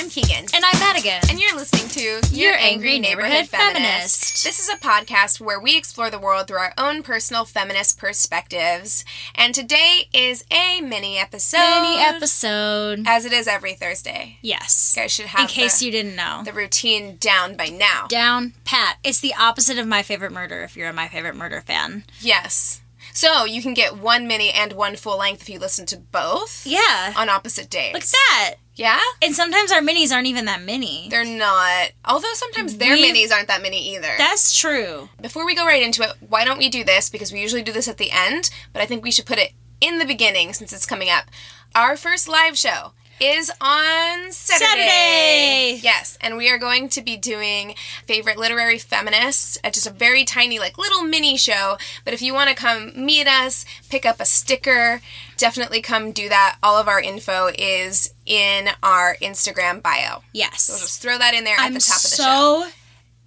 I'm Keegan. And I'm Madigan. And you're listening to Your Angry Neighborhood Feminist. This is a podcast where we explore the world through our own personal feminist perspectives. And today is a mini episode. Mini episode. As it is every Thursday. Yes. You guys should have In case the, you didn't know. the routine down by now. Down pat. It's the opposite of My Favorite Murder if you're a My Favorite Murder fan. Yes. So you can get one mini and one full length if you listen to both Yeah. on opposite days. Like that. Yeah? And sometimes our minis aren't even that mini. They're not. Although sometimes their We've- minis aren't that many either. That's true. Before we go right into it, why don't we do this? Because we usually do this at the end, but I think we should put it in the beginning since it's coming up. Our first live show is on Saturday. Saturday! Yes, and we are going to be doing favorite literary feminists at just a very tiny, like little mini show. But if you want to come meet us, pick up a sticker, definitely come do that. All of our info is in our Instagram bio. Yes. So just throw that in there at I'm the top of the show. so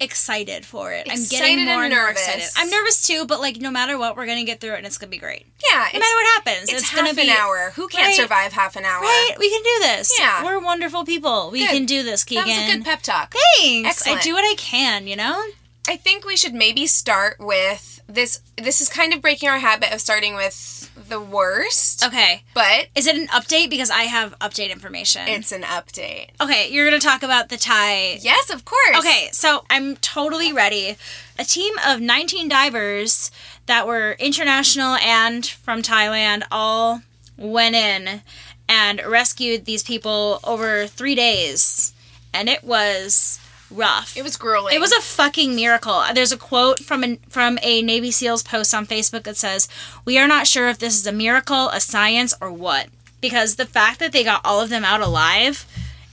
excited for it. I'm getting more and more nervous. excited. I'm nervous too, but like no matter what, we're gonna get through it and it's gonna be great. Yeah, No matter what happens, It's, it's, half gonna be an hour. Who can't Right. survive half an hour? Right? We can do this. Yeah. We're wonderful people. We Good. can do this, Keegan. That was a good pep talk. Thanks. Excellent. I do what I can, you know? I think we should maybe start with this. This is kind of breaking our habit of starting with the worst, Okay. but Is it an update? Because I have update information. it's an update. okay, you're going to talk about the Thai. Yes, of course. Okay, so I'm totally ready. A team of 19 divers that were international and from Thailand all went in and rescued these people over three days. And it was rough. It was grueling. It was a fucking miracle. There's a quote from a, from a Navy SEALs post on Facebook that says, "We are not sure if this is a miracle, a science, or what." Because the fact that they got all of them out alive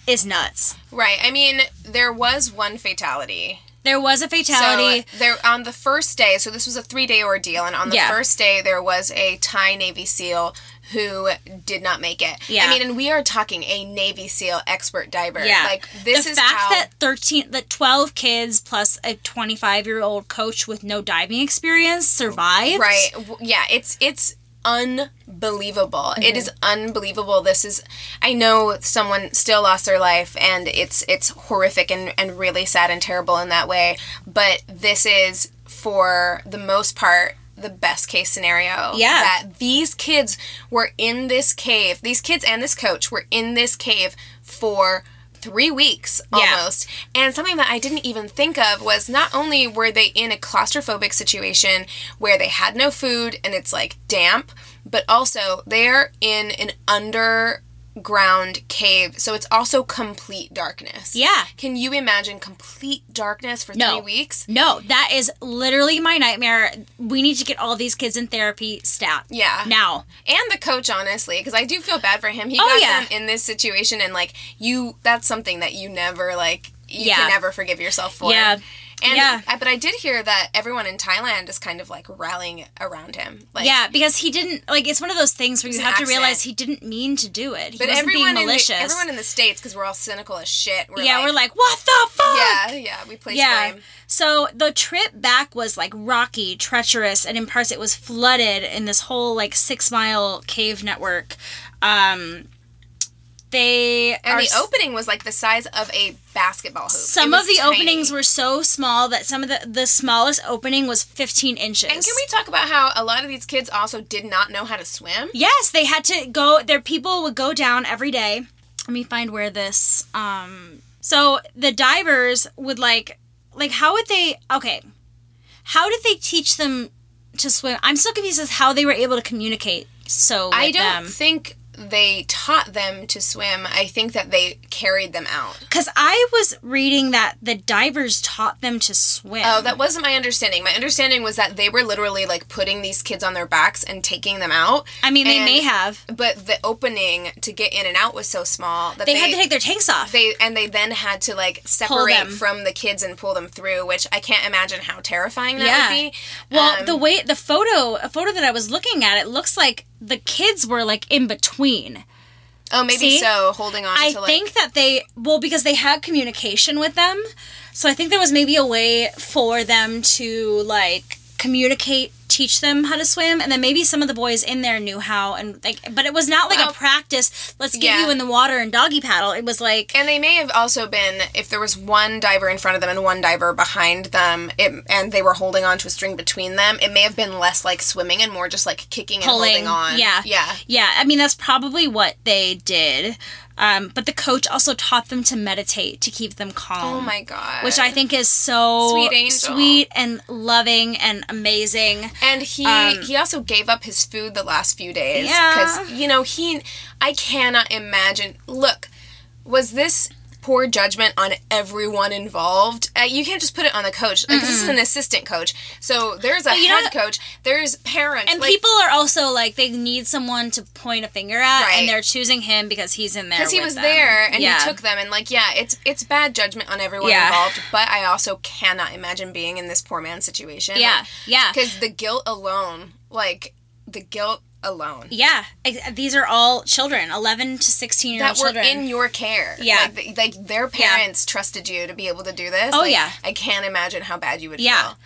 is nuts. right. I mean, there was one fatality. There was a fatality. So there on the first day, so this was a three day ordeal, and on the Yeah. first day there was a Thai Navy SEAL who did not make it. Yeah. I mean, and we are talking a Navy SEAL expert diver. yeah, Like this the is fact how that thirteen, that twelve kids plus a twenty-five year old coach with no diving experience survived. Right. Yeah, it's it's unbelievable. It mm-hmm. is unbelievable. This is I know someone still lost their life and it's it's horrific and and really sad and terrible in that way, but this is for the most part the best case scenario. Yeah. That these kids were in this cave. These kids and this coach were in this cave for three weeks Yeah. almost. And something that I didn't even think of was not only were they in a claustrophobic situation where they had no food and it's like damp, but also they're in an underground cave. So it's also complete darkness. Yeah. Can you imagine complete darkness for No. three weeks? No, that is literally my nightmare. We need to get all these kids in therapy stat. Yeah. Now. and the coach honestly because i do feel bad for him he Oh, got yeah. them in this situation and like you that's something that you never like you Yeah. can never forgive yourself for Yeah. And Yeah. I, but i did hear that everyone in thailand is kind of like rallying around him like yeah, because he didn't like it's one of those things where you have to realize he didn't mean to do it. He but wasn't everyone being malicious. in the, everyone in the states because we're all cynical as shit we're yeah, like, we're like, what the fuck? yeah yeah we place Yeah. blame So the trip back was like rocky, treacherous, and in parts it was flooded in this whole like six mile cave network. Um, they and the opening was like the size of a basketball hoop Some of the tiny. openings were so small that some of the the smallest opening was 15 inches. and can we talk about how a lot of these kids also did not know how to swim Yes, they had to go. Their people would go down every day. Let me find where this um So the divers would like, like, how would they? Okay, how did they teach them to swim? I'm still confused as how they were able to communicate. So I don't them. think they taught them to swim. I think that they carried them out. Because I was reading that the divers taught them to swim. Oh, that wasn't my understanding. My understanding was that they were literally like putting these kids on their backs and taking them out. I mean, they And- may have. But the opening to get in and out was so small that They, they, had to take their tanks off. they and they then had to like separate from the kids and pull them through, which I can't imagine how terrifying that Yeah. would be. well, Um, the way the photo, a photo that I was looking at, it looks like the kids were like in between. oh, maybe See? so. Holding on I to like think that they well because they had communication with them, so I think there was maybe a way for them to like communicate, teach them how to swim, and then maybe some of the boys in there knew how and like, but it was not like Well, a practice. Let's get yeah. you in the water and doggy paddle. It was like And they may have also been, if there was one diver in front of them and one diver behind them, it, and they were holding on to a string between them, it may have been less like swimming and more just like kicking and pulling holding on. Yeah, Yeah. yeah. I mean, that's probably what they did. Um, but the coach also taught them to meditate to keep them calm. Oh my god. Which I think is so Sweet sweet and loving and amazing. And he Um, he also gave up his food the last few days Yeah. because you know he I cannot imagine. Look, was this poor judgment on everyone involved? Uh, you can't just put it on the coach. Like this is an assistant coach, so there's a you know- head coach. There's parents And like, people are also like they need someone to point a finger at, Right. and they're choosing him because he's in there. because he was them. there and Yeah. he took them and like yeah it's it's bad judgment on everyone Yeah. involved but i also cannot imagine being in this poor man's situation Yeah, yeah. because the guilt alone like the guilt alone Yeah, ex- these are all children, eleven to sixteen year that old were children. in your care Yeah. like, like their parents trusted you to be able to do this Oh, Like, yeah. i can't imagine how bad you would Yeah. feel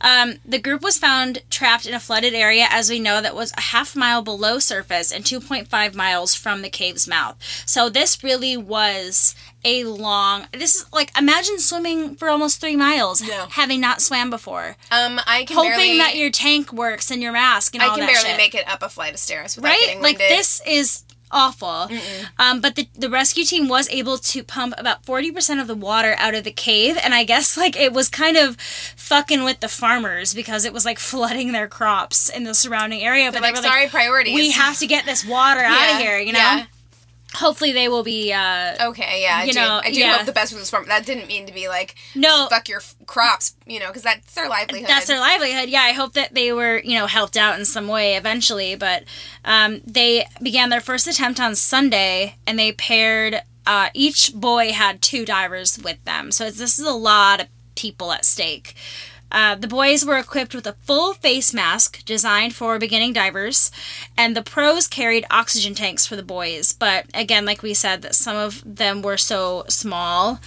Um, the group was found trapped in a flooded area, as we know, that was a half mile below surface and 2.5 miles from the cave's mouth. So this really was a long. This is like imagine swimming for almost three miles, having not swam before, um i can hoping barely that your tank works and your mask and all i can barely shit. make it up a flight of stairs without getting winded. right? Like winded. this is awful. Um, but the the rescue team was able to pump about forty percent of the water out of the cave, and I guess like it was kind of fucking with the farmers because it was like flooding their crops in the surrounding area. But like they were sorry priorities we have to get this water out of here. You know. yeah. Hopefully they will be. Uh, Okay, yeah, I you do. know, I do yeah. hope the best for this farm. That didn't mean to be like No. fuck your f- crops, you know, because that's their livelihood. That's their livelihood. Yeah, I hope that they were, you know, helped out in some way eventually. But um, they began their first attempt on Sunday, and they paired. Uh, each boy had two divers with them, so this is a lot of people at stake. Uh, the boys were equipped with a full face mask designed for beginning divers, and the pros carried oxygen tanks for the boys. But again, like we said, that some of them were so small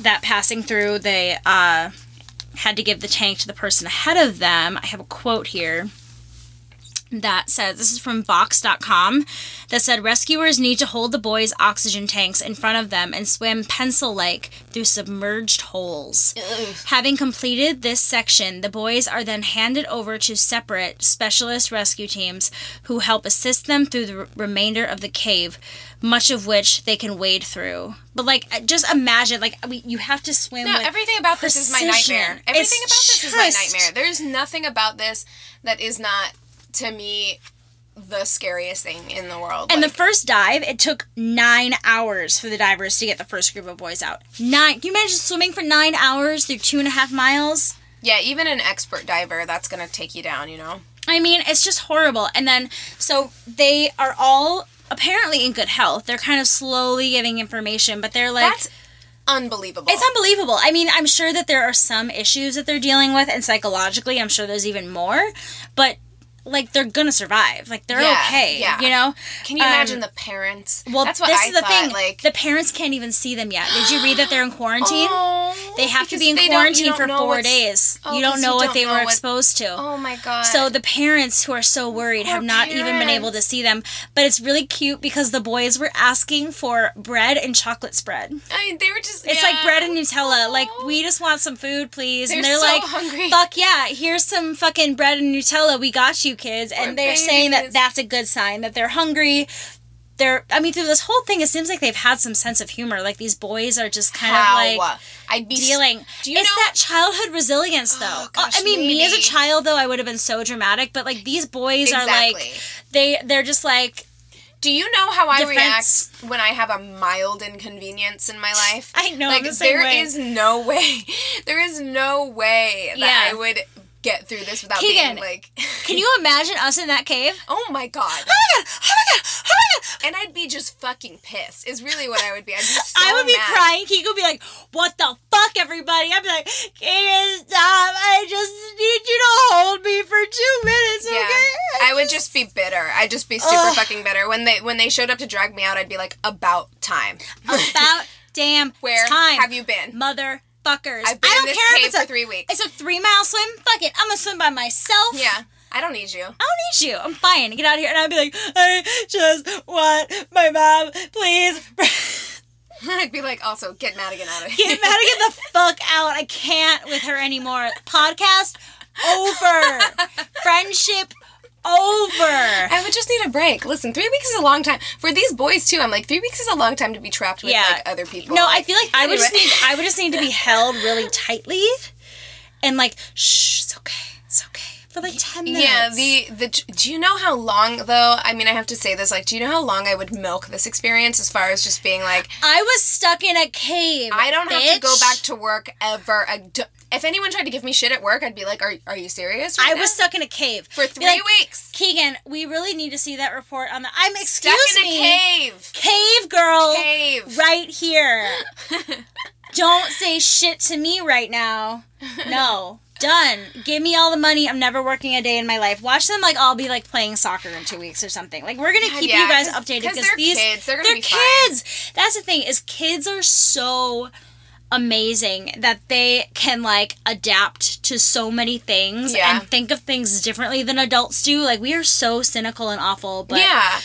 that passing through, they uh, had to give the tank to the person ahead of them. I have a quote here that says this is from Vox.com that said rescuers need to hold the boys' oxygen tanks in front of them and swim pencil like through submerged holes. Having completed this section, the boys are then handed over to separate specialist rescue teams who help assist them through the r- remainder of the cave, much of which they can wade through. But like, uh, just imagine, like, we, you have to swim. No, everything about this is my nightmare. Everything It's about this is my nightmare. There's nothing about this that is not, to me, the scariest thing in the world. And Like, the first dive, it took nine hours for the divers to get the first group of boys out. Nine. Can you imagine swimming for nine hours through two and a half miles? yeah, even an expert diver, that's gonna take you down. You know. I mean, it's just horrible. And then, so they are all apparently in good health. They're kind of slowly giving information, but they're like. That's unbelievable. it's unbelievable. I mean, I'm sure that there are some issues that they're dealing with, and psychologically, I'm sure there's even more. But like, they're gonna survive. Like, they're Yeah, okay. yeah. You know. Can you Um, imagine the parents? Well, that's what this I is the thought. thing. Like, the parents can't even see them yet. Did you read that they're in quarantine? Oh, they have to be in they don't- you quarantine for four days. Oh, you don't know you what don't they know were what- exposed to. Oh my god. So the parents who are so worried have Poor not even been able to see them. But it's really cute because the boys were asking for bread and chocolate spread. I mean, they were just. It's yeah. like bread and Nutella. Like we just want some food, please. and They're they're so like, hungry. "Fuck yeah! Here's some fucking bread and Nutella. We got you, kids." Poor and they're saying that that's a good sign that they're hungry. they're I mean through this whole thing it seems like they've had some sense of humor. Like these boys are just kind How? of like I'd be s- dealing. Do you it's know? that childhood resilience though. Oh, uh, gosh, I mean me as a child though I would have been so dramatic, but like these boys are like they they're just like Do you know how I Defense. react when I have a mild inconvenience in my life? I know, Like the there is no way, there is no way that Yeah. I would get through this without Keegan, being like. Can you imagine us in that cave? Oh my god! Oh my god! Oh my god! Oh my god! And I'd be just fucking pissed. Is really what I would be. I'd be so I would be mad. crying. Kiko would be like, "What the fuck, everybody?" I'd be like, "Keegan, stop! I just need you to hold me for two minutes, Yeah, okay?" I would just be bitter. I'd just be super Ugh. fucking bitter when they when they showed up to drag me out. I'd be like, about time. about damn Where time. have you been? Motherfuckers? I've been I don't this care if it's for a three weeks. It's a three mile swim. Fuck it, I'm gonna swim by myself. Yeah, I don't need you. I don't need you. I'm fine. Get out of here. And I'd be like, I just want my mom, please. I'd be like, also get Madigan out of here. Get Madigan the fuck out. I can't with her anymore. Podcast over. Friendship over. I would just need a break. Listen, three weeks is a long time for these boys too. I'm like, three weeks is a long time to be trapped with Yeah. like other people. No, I feel like I would just need I would just need to be held really tightly and like, shh, it's okay. It's okay. For like ten minutes. Yeah, the the do you know how long though? I mean, I have to say this. Like, do you know how long I would milk this experience as far as just being like, I was stuck in a cave. I don't have to go back to work ever. I d- if anyone tried to give me shit at work, I'd be like, "Are are you serious?" right I now?" was stuck in a cave. for three like, weeks. Keegan, we really need to see that report on the I'm excuse Stuck in me. a cave. Cave girl. Cave. Right here. Don't say shit to me right now. No. Done. Give me all the money. I'm never working a day in my life. Watch them like all be like playing soccer in two weeks or something. Like we're gonna keep yeah, you guys updated 'cause because these kids. They're they're be fine. kids. That's the thing is kids are so amazing that they can like adapt to so many things Yeah. and think of things differently than adults do. Like we are so cynical and awful, but yeah.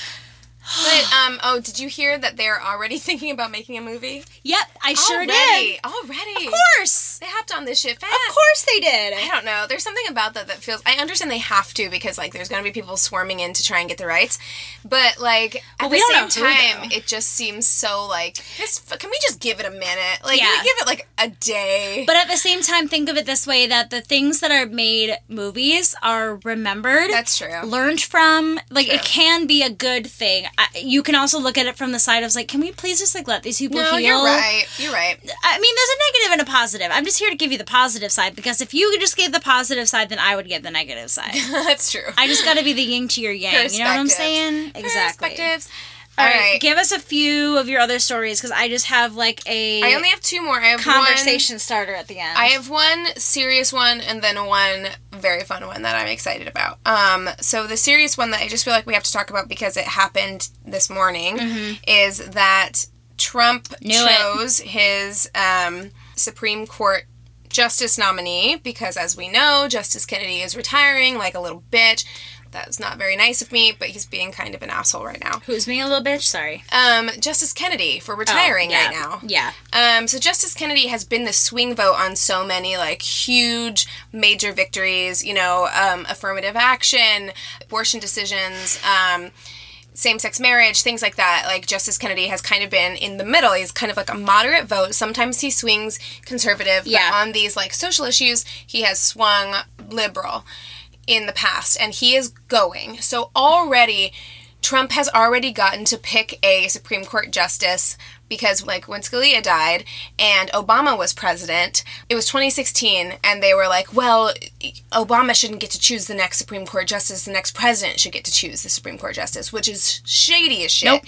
But um oh, did you hear that they're already thinking about making a movie? yep, I sure already, did. Already. Of course. They hopped on this shit fast. Of course they did. I don't know. There's something about that that feels. I understand they have to because like there's gonna be people swarming in to try and get the rights, but like at Well, we the same know who, time, it just seems so like this. Can we just give it a minute? Like Yeah. can we give it like a day? But at the same time, think of it this way: that the things that are made movies are remembered, That's true. learned from. Like it can be a good thing. I, you can also look at it from the side of like, can we please just like let these people No, heal? you're right. You're right. I mean, there's a negative and a positive. I'm just here to give you the positive side because if you just gave the positive side, then I would give the negative side. That's true. I just got to be the yin to your yang. You know what I'm saying? Exactly. Perspectives. All right, give us a few of your other stories because I just have like a I only have two more. I have one- conversation starter at the end. I have one serious one and then one very fun one that I'm excited about. Um, so the serious one that I just feel like we have to talk about because it happened this morning is that Trump Mm-hmm. Knew it. chose his um, Supreme Court justice nominee because, as we know, Justice Kennedy is retiring like a little bitch. That's not very nice of me, but he's being kind of an asshole right now. Who's being a little bitch? Sorry. Um, Justice Kennedy for retiring Oh, yeah. right now. Yeah. Um, so Justice Kennedy has been the swing vote on so many like huge major victories, you know, um, affirmative action, abortion decisions, um, same-sex marriage, things like that. Like Justice Kennedy has kind of been in the middle. He's kind of like a moderate vote. Sometimes he swings conservative, Yeah. but on these like social issues, he has swung liberal in the past, and he is going. So already, Trump has already gotten to pick a Supreme Court justice because, like, when Scalia died and Obama was president, it was 2016, and they were like, well, Obama shouldn't get to choose the next Supreme Court justice, the next president should get to choose the Supreme Court justice, which is shady as shit. Nope.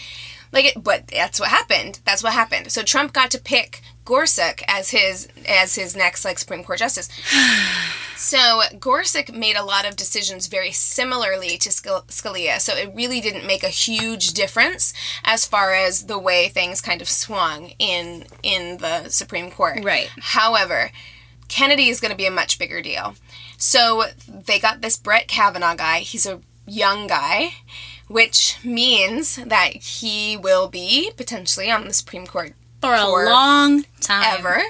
Like it, but that's what happened. That's what happened. So Trump got to pick Gorsuch as his as his next like Supreme Court justice. So Gorsuch made a lot of decisions very similarly to Scal- Scalia. So it really didn't make a huge difference as far as the way things kind of swung in in the Supreme Court. Right. However, Kennedy is going to be a much bigger deal. So they got this Brett Kavanaugh guy. He's a young guy, which means that he will be potentially on the Supreme Court For a For long time. ever.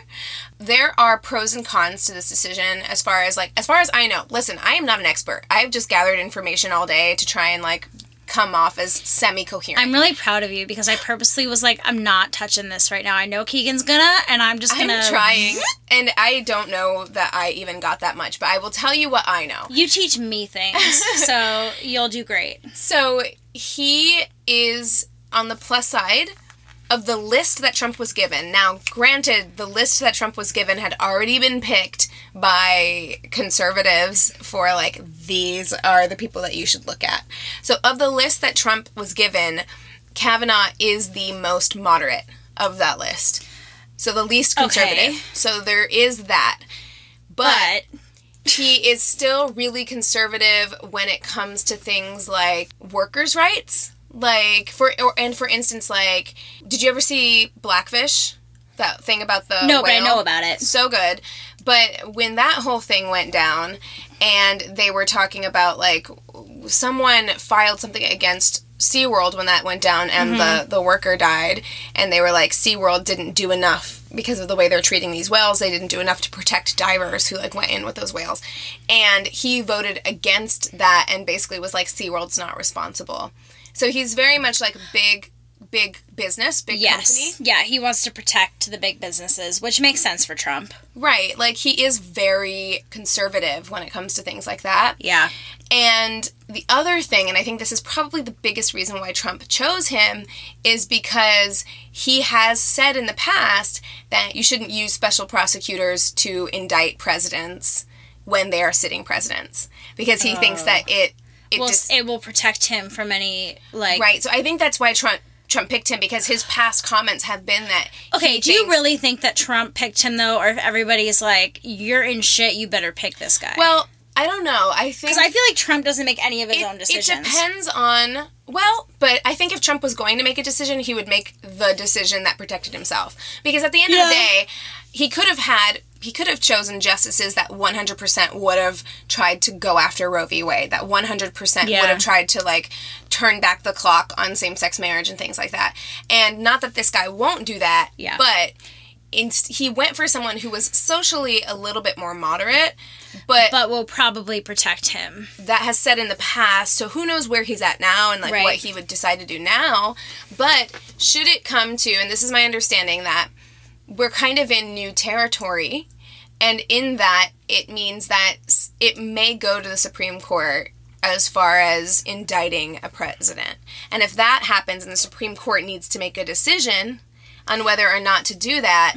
There are pros and cons to this decision as far as like as far as I know. Listen, I am not an expert. I've just gathered information all day to try and like come off as semi coherent. I'm really proud of you because I purposely was like, I'm not touching this right now. I know Keegan's gonna, and I'm just gonna. I'm trying, and I don't know that I even got that much, but I will tell you what I know. You teach me things, so you'll do great. So he is on the plus side of the list that Trump was given. Now, granted, the list that Trump was given had already been picked by conservatives for like these are the people that you should look at. So, of the list that Trump was given, Kavanaugh is the most moderate of that list. So, the least conservative. Okay. So, there is that. But he is still really conservative when it comes to things like workers' rights. Like for or, and for instance, like did you ever see Blackfish? That thing about the no, but I know about it. So good. But when that whole thing went down and they were talking about like someone filed something against SeaWorld when that went down and the, mm-hmm. the worker died and they were like SeaWorld didn't do enough because of the way they're treating these whales they didn't do enough to protect divers who like went in with those whales and he voted against that and basically was like SeaWorld's not responsible so he's very much like big big business big yes, company. Yeah, he wants to protect the big businesses, which makes sense for Trump. right like he is very conservative when it comes to things like that. Yeah, And the other thing, and I think this is probably the biggest reason why Trump chose him, is because he has said in the past that you shouldn't use special prosecutors to indict presidents when they are sitting presidents because he thinks oh. that it it well, just it will protect him from any like. right. So I think that's why Trump Trump picked him because his past comments have been that. Okay, do you really think that Trump picked him though, or if everybody's like, "You're in shit, you better pick this guy"? Well, I don't know. I think because I feel like Trump doesn't make any of his own decisions. It depends on well, but I think if Trump was going to make a decision, he would make the decision that protected himself. Because at the end of the day, he could have had he could have chosen justices that 100% would have tried to go after Roe v. Wade, that 100% Yeah. would have tried to like turn back the clock on same-sex marriage and things like that. And not that this guy won't do that, Yeah. but he went for someone who was socially a little bit more moderate, but but will probably protect him. that has said in the past. So who knows where he's at now and like Right. what he would decide to do now. But should it come to, and this is my understanding that we're kind of in new territory, and in that it means that it may go to the Supreme Court as far as indicting a president. And if that happens and the Supreme Court needs to make a decision on whether or not to do that,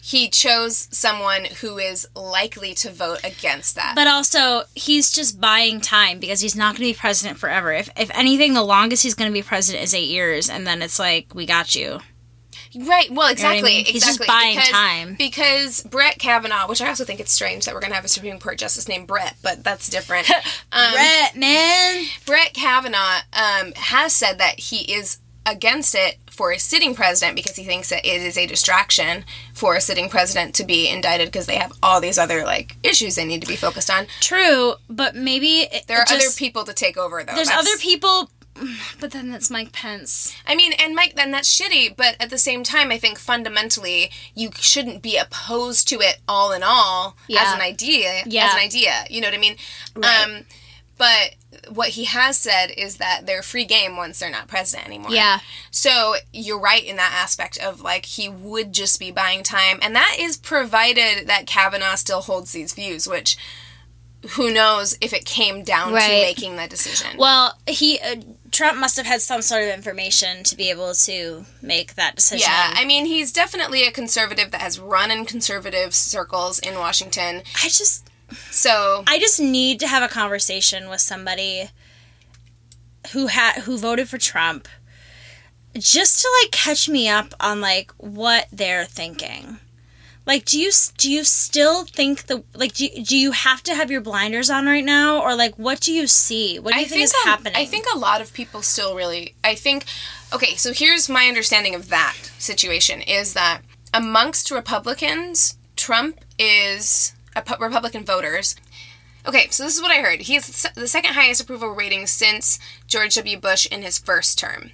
he chose someone who is likely to vote against that. But also, he's just buying time because he's not going to be president forever. If if anything, the longest he's going to be president is eight years, and then it's like, we got you. Right. Well, what I exactly. mean? He's just exactly. buying because, time. Because Brett Kavanaugh, which I also think it's strange that we're going to have a Supreme Court justice named Brett, but that's different. Um, Brett, man. Brett Kavanaugh um, has said that he is against it for a sitting president because he thinks that it is a distraction for a sitting president to be indicted because they have all these other like issues they need to be focused on. True, but maybe There are just- other people to take over though. There's That's- other people, but then that's Mike Pence. I mean, and Mike, then that's shitty, but at the same time, I think fundamentally you shouldn't be opposed to it all in all Yeah. as an idea. Yeah. As an idea. You know what I mean? Right. Um, but what he has said is that they're free game once they're not president anymore. Yeah. So you're right in that aspect of like he would just be buying time, and that is provided that Kavanaugh still holds these views, which who knows if it came down to making that decision. Well, he uh, Trump must have had some sort of information to be able to make that decision. Yeah, I mean, he's definitely a conservative that has run in conservative circles in Washington. I just So, I just need to have a conversation with somebody who had who voted for Trump just to like catch me up on like what they're thinking. Like do you do you still think the like do, do you have to have your blinders on right now or like what do you see? What do you think, is a- happening? I think a lot of people still really. I think. Okay, so here's my understanding of that situation: is that amongst Republicans, Trump is uh, pu- Republican voters. Okay, so this is what I heard. He has the second highest approval rating since George W. Bush in his first term.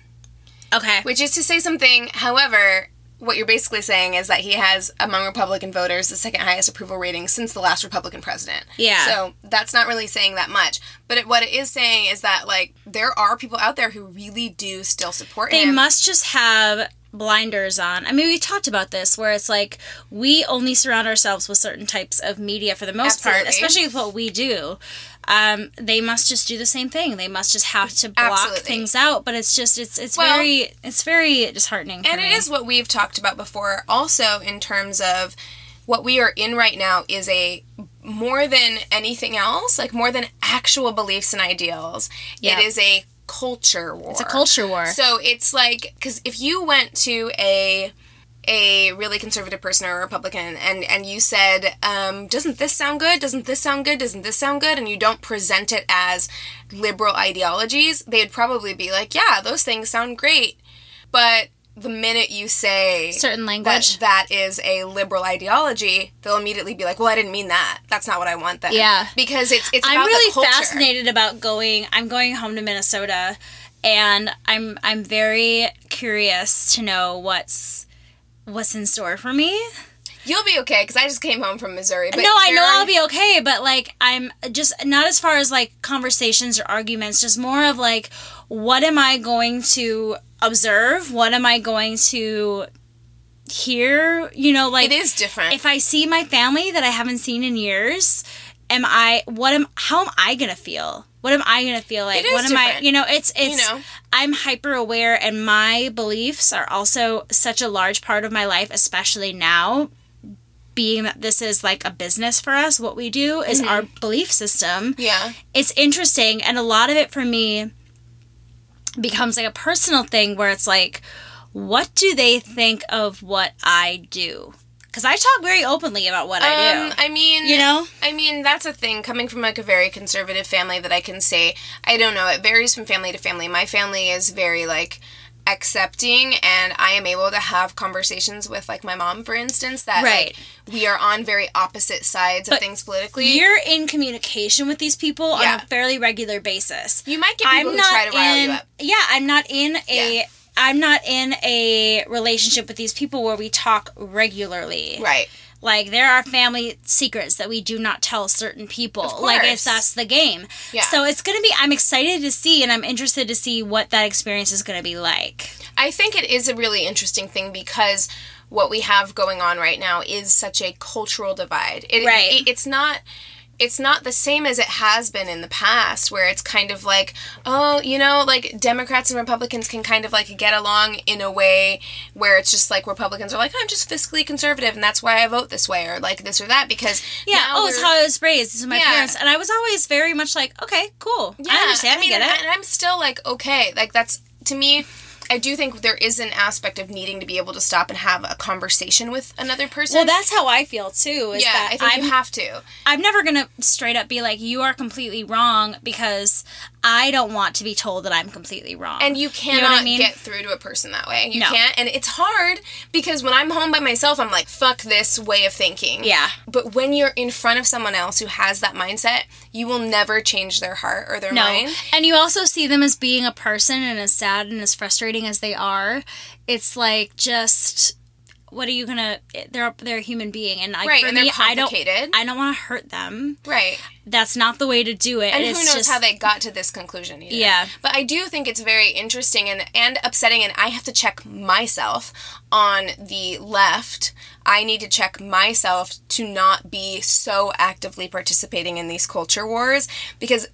Okay. which is to say something. However, what you're basically saying is that he has among Republican voters the second highest approval rating since the last Republican president. Yeah. So that's not really saying that much. But it, what it is saying is that like there are people out there who really do still support they him. They must just have blinders on. I mean, we talked about this where it's like we only surround ourselves with certain types of media for the most part, especially with what we do. Um, they must just do the same thing. They must just have to block Absolutely. things out. But it's just it's it's Well- very it's very disheartening. And it me. is what we've talked about before, also in terms of what we are in right now is a more than anything else, like more than actual beliefs and ideals, it is a culture war. It's a culture war. So it's like because if you went to a a really conservative person or a Republican and and you said, um, "Doesn't this sound good? Doesn't this sound good? Doesn't this sound good?" and you don't present it as liberal ideologies, they'd probably be like, "Yeah, those things sound great," but the minute you say Certain language. that that is a liberal ideology, they'll immediately be like, "Well, I didn't mean that. That's not what I want." Then, Yeah. because it's it's I'm really fascinated about going. I'm going home to Minnesota, and I'm I'm very curious to know what's what's in store for me. You'll be okay because I just came home from Missouri. But no, I know I'll be okay, but like I'm just not as far as like conversations or arguments, just more of like what am I going to observe? What am I going to hear? You know, like It is different. if I see my family that I haven't seen in years, am I what am how am I gonna feel? What am I gonna feel like? What am I you know, it's it's You know. I'm hyper aware and my beliefs are also such a large part of my life, especially now. Being that this is like a business for us, what we do is our belief system yeah. it's interesting and a lot of it for me becomes like a personal thing where it's like what do they think of what i do because i talk very openly about what i Um, do I mean, You know? I mean that's a thing. Coming from like a very conservative family, that I can say, I don't know. It varies from family to family. My family is very like accepting, and I am able to have conversations with like my mom, for instance, that Right. like, we are on very opposite sides of things politically. you're in communication with these people Yeah. on a fairly regular basis you might get people who try to rile in you up. yeah i'm not in a Yeah. Am not in a relationship with these people where we talk regularly Right. Like there are family secrets that we do not tell certain people. Like it's that's the game. Yeah. So it's gonna be. I'm excited to see, and I'm interested to see what that experience is gonna be like. I think it is a really interesting thing because what we have going on right now is such a cultural divide. It, Right. it- it's not it's not the same as it has been in the past where it's kind of like oh you know like democrats and republicans can kind of like get along in a way where it's just like republicans are like i'm just fiscally conservative and that's why i vote this way or like this or that because Yeah. Oh, it's how I was raised. This is my Yeah. parents, and I was always very much like, okay, cool. yeah I understand. I, mean, get and, it. and I'm still like, okay, like that's to me. I do think there is an aspect of needing to be able to stop and have a conversation with another person. well, that's how I feel too. Is yeah, that I think I'm you have to. I'm never gonna straight up be like you are completely wrong because I don't want to be told that I'm completely wrong. And you know cannot what I mean? get through to a person that way. You No. can't, and it's hard because when I'm home by myself, I'm like, "Fuck this way of thinking." Yeah. But when you're in front of someone else who has that mindset, you will never change their heart or their No. mind. And you also see them as being a person and as sad and as frustrating as they are. It's like just what are you gonna they're they're a human being and like Right, for and they're me I don't complicated. I don't want to hurt them. Right. That's not the way to do it. and it's who knows just, how they got to this conclusion either. Yeah. but i do think it's very interesting and, and upsetting and i have to check myself on the left i need to check myself to not be so actively participating in these culture wars because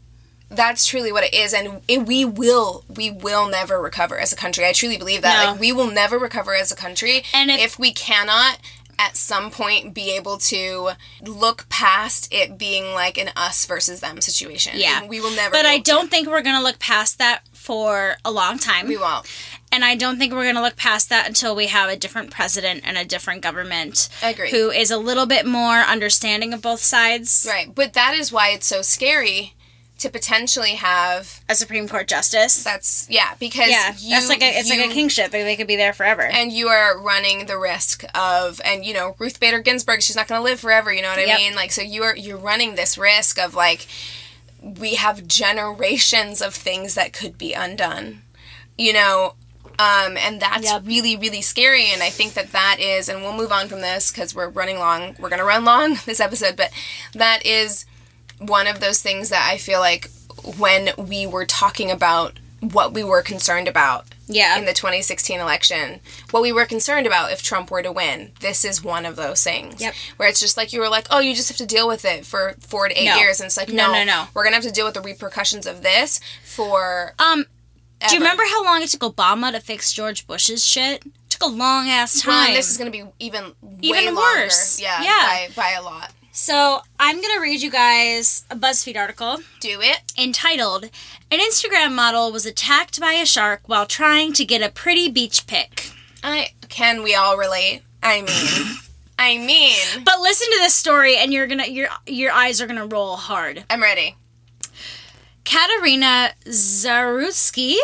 that's truly what it is and it, we will we will never recover as a country i truly believe that No. like we will never recover as a country And if- if we cannot at some point be able to look past it being like an us versus them situation Yeah. we will never But I don't think we're gonna look past that for a long time. we won't And I don't think we're going to look past that until we have a different president and a different government Agreed. who is a little bit more understanding of both sides. right but that is why it's so scary to potentially have A Supreme Court justice. that's yeah because yeah, you, that's like a it's like a kingship. They, they could be there forever. and you are running the risk of and you know Ruth Bader Ginsburg she's not going to live forever you know what I Yep. mean like so you are you're running this risk of like we have generations of things that could be undone you know Um, and that's Yep. really, really scary. And I think that that is, and we'll move on from this because we're running long. We're going to run long this episode, but that is one of those things that I feel like when we were talking about what we were concerned about Yeah. in the 2016 election, what we were concerned about if Trump were to win, this is one of those things. Yep. Where it's just like you were like, oh, you just have to deal with it for four to eight No. years, and it's like, No, no, no, no. we're gonna have to deal with the repercussions of this for. Um, do you remember how long it took Obama to fix George Bush's shit? took a long ass time. Well, this is gonna be even Even worse. Yeah, Yeah. By, by a lot. So I'm gonna read you guys a BuzzFeed article Do it. entitled "An Instagram model was attacked by a shark while trying to get a pretty beach pic." I can we all relate? I mean, I mean, But listen to this story, and you're gonna your your eyes are gonna roll hard. I'm ready. Katerina Zarutskie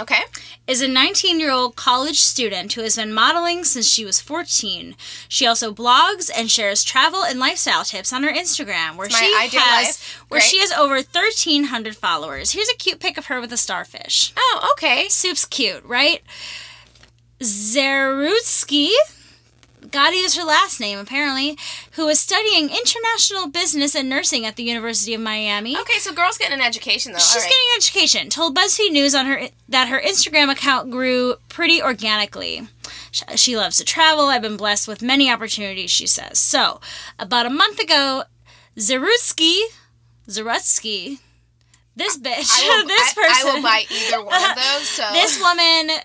Okay. is a 19 year old college student who has been modeling since she was 14. She also blogs and shares travel and lifestyle tips on her Instagram, where she has life. where Great. she has over 1,300 followers. Here's a cute pic of her with a starfish. Oh, okay. Soup's cute, right? Zarutskie, gotta use her last name apparently, who is studying international business and nursing at the University of Miami. Okay, so girls getting an education though. She's right. getting an education. Told BuzzFeed News on her that her Instagram account grew pretty organically. Sh- She loves to travel. I've been blessed with many opportunities, she says. So, about a month ago, Zarutskie, Zarutskie, this bitch, I will, this I- person, I, will buy either one of those. So this woman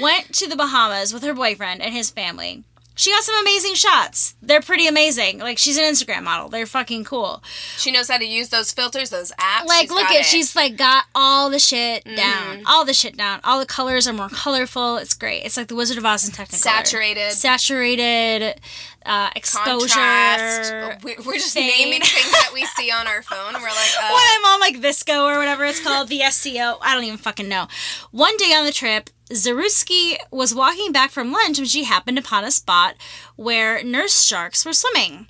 went to the Bahamas with her boyfriend and his family. She got some amazing shots. They're pretty amazing. Like she's an Instagram model. They're fucking cool. she knows how to use those filters, those apps. Like She's look at it. she's like got all the shit Mm-hmm. down. All the shit down. All the colors are more colorful. It's great. It's like the Wizard of Oz in Technicolor. Saturated. Saturated uh exposure. contrast. We- We're just fade. naming things that we see on our phone. We're like, uh, when I'm on like VSCO or whatever it's called, the SCO, I don't even fucking know. One day on the trip, Zarutskie was walking back from lunch when she happened upon a spot where nurse sharks were swimming.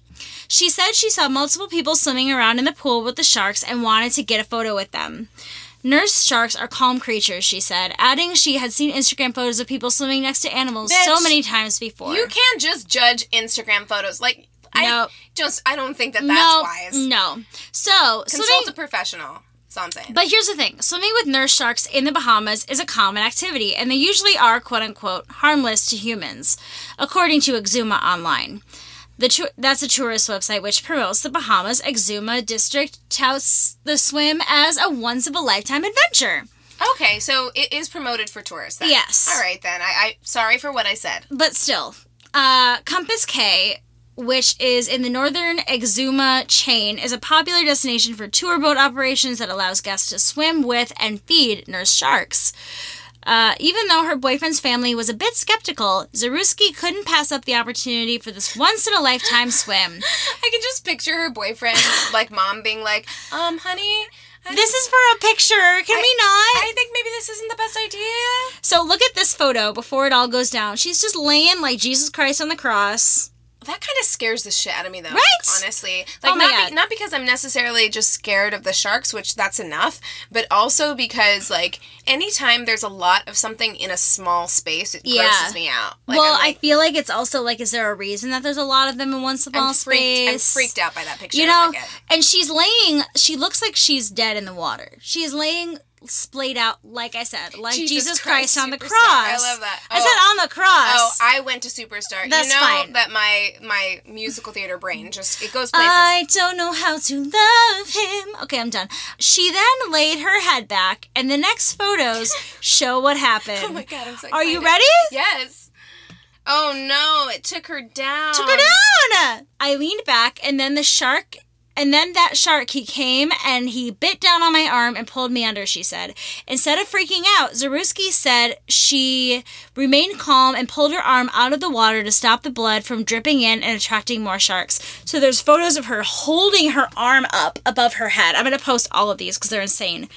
She said she saw multiple people swimming around in the pool with the sharks and wanted to get a photo with them. Nurse sharks are calm creatures, she said, adding she had seen Instagram photos of people swimming next to animals so many times before. you can't just judge Instagram photos. Like, I No. just I don't think that that's no, wise. no. So, Consult swimming, a professional. That's all I'm saying. But here's the thing swimming with nurse sharks in the Bahamas is a common activity, and they usually are, quote unquote, harmless to humans, according to Exuma Online. The tou- that's a tourist website which promotes the Bahamas Exuma district touts the swim as a once of a lifetime adventure. okay, so it is promoted for tourists. Then. Yes. All right then. I, I sorry for what I said. But still, uh, Compass Cay, which is in the northern Exuma chain, is a popular destination for tour boat operations that allows guests to swim with and feed nurse sharks. Uh, even though her boyfriend's family was a bit skeptical, Zarutskie couldn't pass up the opportunity for this once in a lifetime swim. I can just picture her boyfriend, like mom, being like, "Um, honey, I, This is for a picture, can we not? I think maybe this isn't the best idea." so look at this photo before it all goes down. She's just laying like Jesus Christ on the cross. That kind of scares the shit out of me, though. Right? Honestly, like Oh not be, not because I'm necessarily just scared of the sharks, which that's enough, but also because like anytime there's a lot of something in a small space, it Yeah. grosses me out. Like, well, I'm I feel like it's also like, is there a reason that there's a lot of them in one small I'm freaked. I'm freaked out by that picture. You know, like and she's laying. She looks like she's dead in the water. She is laying splayed out, like I said, like Jesus Jesus, Christ, Christ, on the Superstar. cross. I love that. I Oh. said on the cross. Oh, I went to Superstar. That's you know fine. that my my musical theater brain just it goes places. I don't know how to love him. Okay, I'm done. She then laid her head back, and the next photos show what happened. oh my god, I'm so Are you ready? Yes. Oh no, it took her down. Took her down. I leaned back, and then the shark, and then that shark, he came and he bit down on my arm and pulled me under. She said. Instead of freaking out, Zarutskie said she remained calm and pulled her arm out of the water to stop the blood from dripping in and attracting more sharks. So there's photos of her holding her arm up above her head. I'm gonna post all of these because they're insane.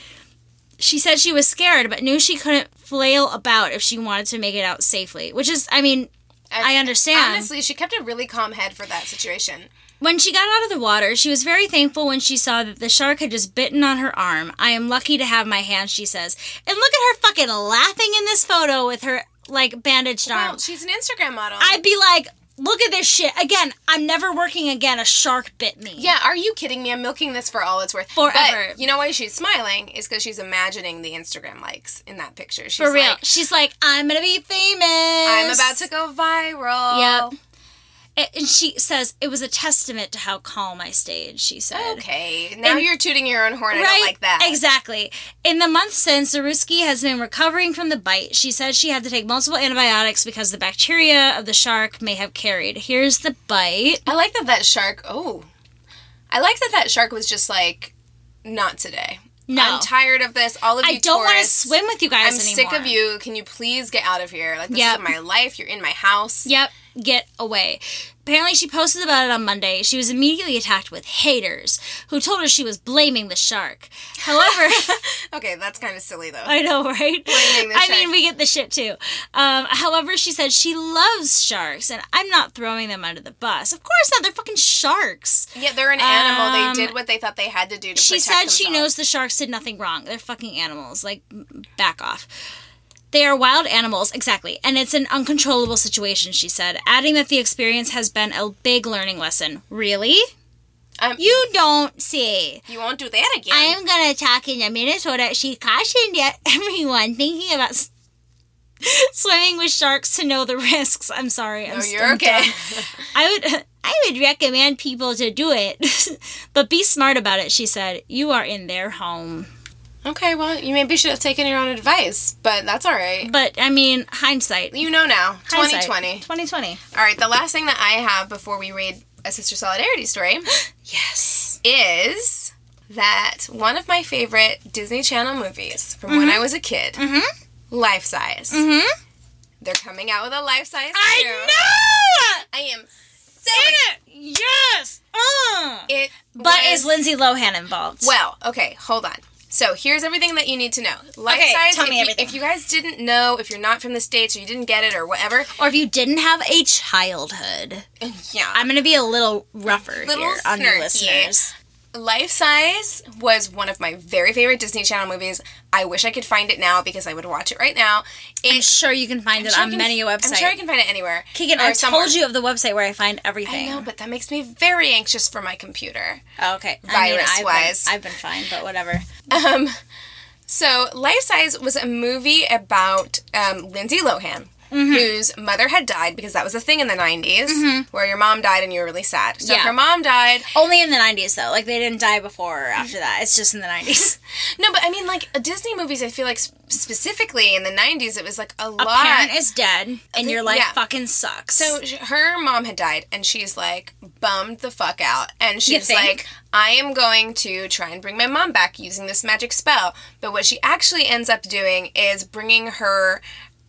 She said she was scared, but knew she couldn't flail about if she wanted to make it out safely. Which is, I mean, I understand. Honestly, she kept a really calm head for that situation. When she got out of the water, she was very thankful when she saw that the shark had just bitten on her arm. I am lucky to have my hand, she says. And look at her fucking laughing in this photo with her like bandaged arm. Well, she's an Instagram model. I'd be like, look at this shit. Again, I'm never working again. A shark bit me. yeah, are you kidding me? I'm milking this for all it's worth. Forever. But you know why she's smiling? Is because she's imagining the Instagram likes in that picture. She's For real. like, She's like, I'm gonna be famous. I'm about to go viral. Yep. And she says it was a testament to how calm I stayed. She said. Okay. Now And- you're tooting your own horn. I don't like that. Exactly. In the month since, Zarutskie has been recovering from the bite. She said she had to take multiple antibiotics because the bacteria of the shark may have carried. Here's the bite. I like that that shark. Oh, I like that that shark was just like, not today. No. I'm tired of this. All of you I don't want to swim with you guys I'm anymore. sick of you. Can you please get out of here? Like this Yep. is my life. You're in my house. Yep, get away. Apparently, she posted about it on Monday. She was immediately attacked with haters who told her she was blaming the shark. However, Okay, that's kind of silly though. I know, right? Blaming the I shark. mean, we get the shit too. Um, however, she said she loves sharks, and I'm not throwing them under the bus. Of course not. They're fucking sharks. yeah, they're an animal. Um, they did what they thought they had to do to She said she knows the sharks did nothing wrong. They're fucking animals. Like, back off. They are wild animals, exactly. And it's an uncontrollable situation, she said, adding that the experience has been a big learning lesson. Really? Um, You don't see. you won't do that again. I am going to talk in a Minnesota. She cautioned everyone thinking about s- swimming with sharks to know the risks. I'm sorry. I'm No, you're okay. I would I would recommend people to do it. but be smart about it, she said. You are in their home. Okay, well, you maybe should have taken your own advice, but that's all right. But I mean, hindsight. You know now. Hindsight. 2020. 2020. All right, the last thing that I have before we read a Sister Solidarity story Yes. is that one of my favorite Disney Channel movies from when I was a kid, Life Size. Mm-hmm. They're coming out with a life size. I too. know. I am so Dang it. Yes. Uh. It But was- is Lindsay Lohan involved? Well, okay, hold on. So here's everything that you need to know. Life Okay, size. tell if me you. If you guys didn't know, if you're not from the states or you didn't get it or whatever, or if you didn't have a childhood, yeah. I'm gonna be a little rougher Little here on you snarky. listeners. Life Size was one of my very favorite Disney Channel movies. I wish I could find it now because I would watch it right now. I'm sure you can find I'm it sure on can- many websites. I'm sure I can find it anywhere. Keegan, I somewhere. told you of the website where I find everything. I know, but that makes me very anxious for my computer. Oh, okay. I mean, I've been- Virus-wise. I've been fine, but whatever. Um, so Life Size was a movie about um, Lindsay Lohan. Mm-hmm. Whose mother had died because that was a thing in the 90s where your mom died and you were really sad. So Yeah. her mom died. Only in the 90s, though. Like, they didn't die before or after that. It's just in the 90s. No, but I mean, like Disney movies, I feel like specifically in the 90s, it was like a A lot. parent is dead, and your life Yeah. fucking sucks. So her mom had died, and she's like bummed the fuck out, and she's like, "I am going to try and bring my mom back using this magic spell." But what she actually ends up doing is bringing her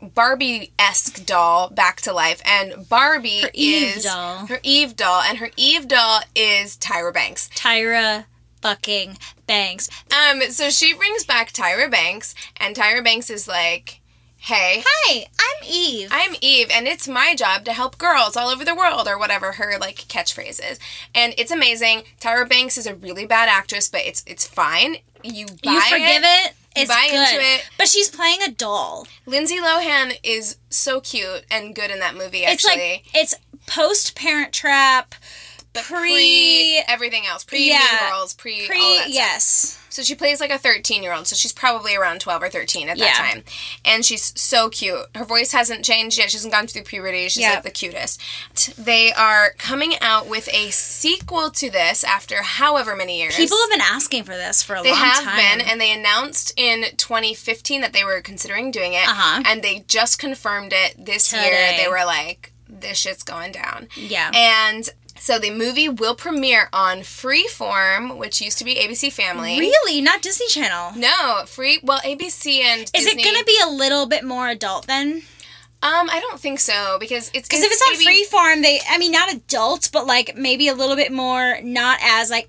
Barbie esque doll back to life, and Barbie Her is doll. her Eve doll, and her Eve doll is Tyra Banks. Tyra fucking Banks. Um, so she brings back Tyra Banks, and Tyra Banks is like, "Hey, Hi, I'm Eve. I'm Eve, and it's my job to help girls all over the world, or whatever her like catchphrase is. And it's amazing. Tyra Banks is a really bad actress, but it's it's fine. You buy you forgive it. It's buy good. into it. But she's playing a doll. Lindsay Lohan is so cute and good in that movie. Actually, It's like it's post Parent Trap, But pre- everything else, pre Yeah. Mean Girls, pre, pre all that stuff. yes. So she plays like a 13 year old. So she's probably around 12 or 13 at that Yeah. time. And she's so cute. Her voice hasn't changed yet. She hasn't gone through puberty. She's Yeah. like the cutest. They are coming out with a sequel to this after however many years. People have been asking for this for a they long have time. been, and they announced in 2015 that they were considering doing it. Uh-huh. And they just confirmed it this year. They were like, this shit's going down. yeah. And so the movie will premiere on Freeform, which used to be ABC Family. really, not Disney Channel. No, free. Well, ABC and Is Disney. it going to be a little bit more adult then? Um, I don't think so because it's Because if it's on maybe- Freeform, they, I mean, not adult, but like maybe a little bit more, not as like,